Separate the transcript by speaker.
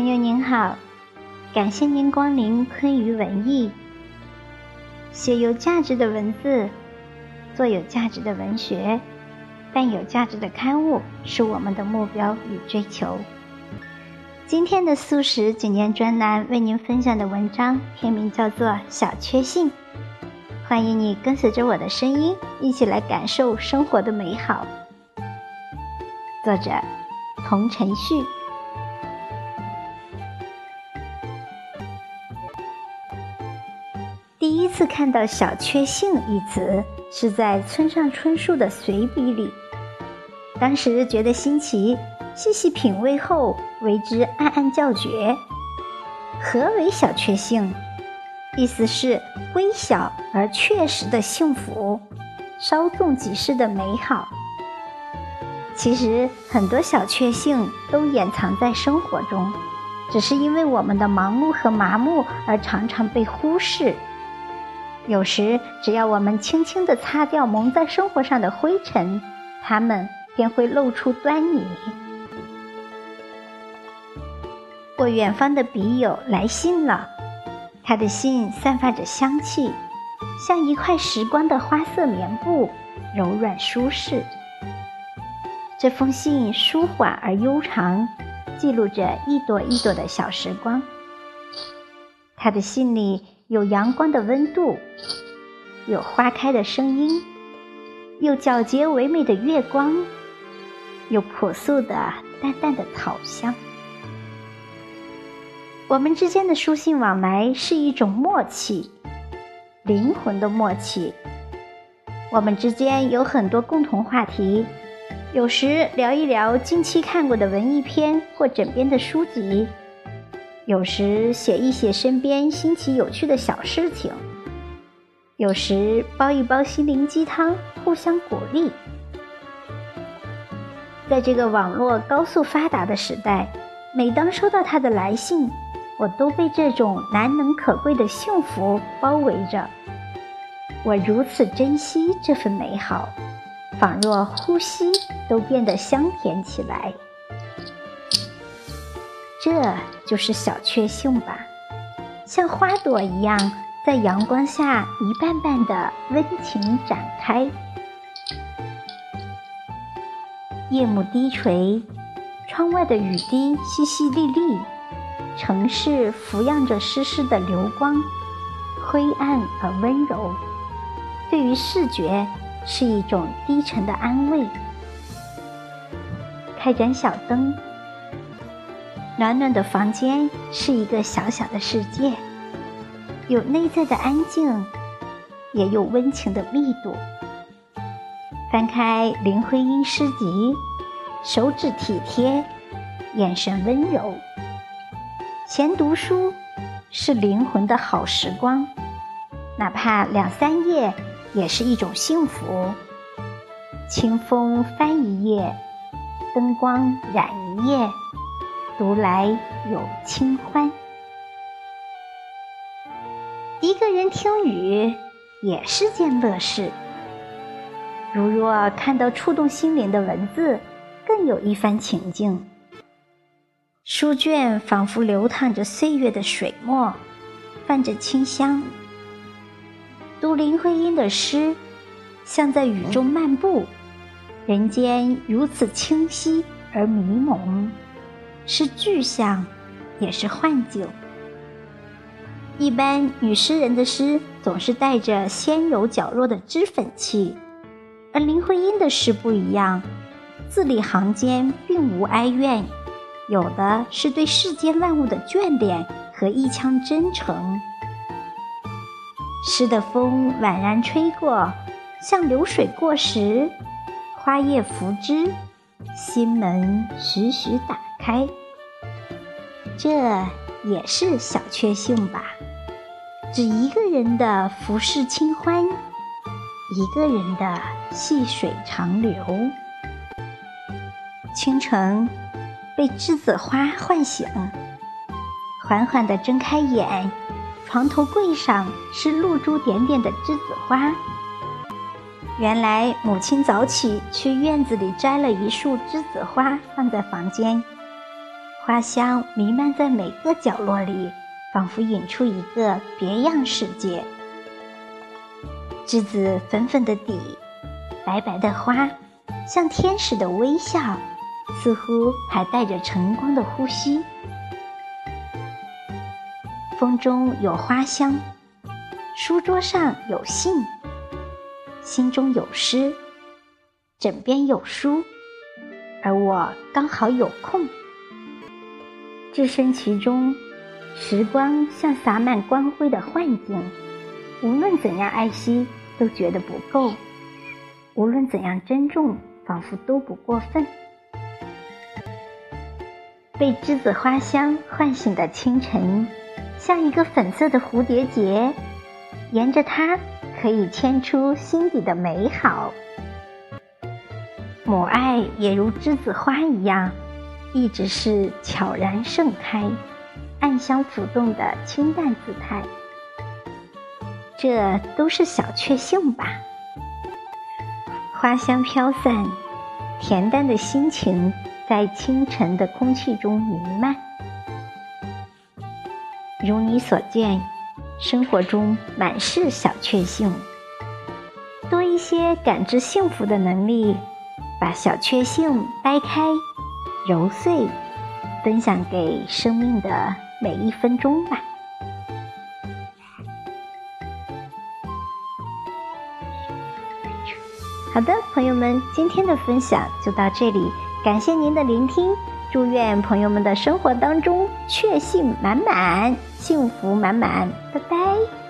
Speaker 1: 朋友您好，感谢您光临昆鱼文艺。写有价值的文字，做有价值的文学，办有价值的刊物是我们的目标与追求。今天的素食纪念专栏为您分享的文章篇名叫做《小确幸》，欢迎你跟随着我的声音，一起来感受生活的美好。作者：童晨旭。第一次看到“小确幸”一词，是在村上春树的随笔里。当时觉得新奇，细细品味后为之暗暗叫绝。何为小确幸？意思是微小而确实的幸福，稍纵即逝的美好。其实很多小确幸都掩藏在生活中，只是因为我们的忙碌和麻木而常常被忽视。有时，只要我们轻轻地擦掉蒙在生活上的灰尘，它们便会露出端倪。我远方的笔友来信了，他的信散发着香气，像一块时光的花色棉布，柔软舒适。这封信舒缓而悠长，记录着一朵一朵的小时光。他的信里。有阳光的温度，有花开的声音，有皎洁唯美的月光，有朴素的淡淡的草香。我们之间的书信往来是一种默契，灵魂的默契。我们之间有很多共同话题，有时聊一聊近期看过的文艺片或枕边的书籍。有时写一写身边新奇有趣的小事情，有时煲一煲心灵鸡汤，互相鼓励。在这个网络高速发达的时代，每当收到他的来信，我都被这种难能可贵的幸福包围着。我如此珍惜这份美好，仿若呼吸都变得香甜起来。这就是小确幸吧，像花朵一样，在阳光下一瓣瓣的温情展开。夜幕低垂，窗外的雨滴淅淅沥沥，城市浮漾着湿湿的流光，灰暗而温柔，对于视觉是一种低沉的安慰。开盏小灯。暖暖的房间是一个小小的世界，有内在的安静，也有温情的密度。翻开林徽因诗集，手指体贴，眼神温柔。闲读书是灵魂的好时光，哪怕两三页也是一种幸福。清风翻一页，灯光染一页。读来有清欢，一个人听雨也是件乐事。如若看到触动心灵的文字，更有一番情境。书卷仿佛流淌着岁月的水墨，泛着清香。读林徽因的诗，像在雨中漫步，人间如此清晰而迷蒙。是具象，也是幻境。一般女诗人的诗总是带着纤柔娇弱的脂粉气，而林徽因的诗不一样，字里行间并无哀怨，有的是对世间万物的眷恋和一腔真诚。诗的风婉然吹过，像流水过时，花叶拂枝，心门徐徐打开。这也是小确幸吧，只一个人的浮世清欢，一个人的细水长流。清晨被栀子花唤醒，缓缓地睁开眼，床头柜上是露珠点点的栀子花。原来母亲早起去院子里摘了一束栀子花，放在房间。花香弥漫在每个角落里，仿佛引出一个别样世界。栀子粉粉的底，白白的花，像天使的微笑，似乎还带着晨光的呼吸。风中有花香，书桌上有信，心中有诗，枕边有书，而我刚好有空。置身其中，时光像洒满光辉的幻境，无论怎样爱惜，都觉得不够；无论怎样珍重，仿佛都不过分。被栀子花香唤醒的清晨，像一个粉色的蝴蝶结，沿着它可以牵出心底的美好。母爱也如栀子花一样。一直是悄然盛开，暗香浮动的清淡姿态，这都是小确幸吧。花香飘散，恬淡的心情在清晨的空气中弥漫。如你所见，生活中满是小确幸，多一些感知幸福的能力，把小确幸掰开。揉碎，分享给生命的每一分钟吧。好的，朋友们，今天的分享就到这里，感谢您的聆听。祝愿朋友们的生活当中确信满满，幸福满满。拜拜。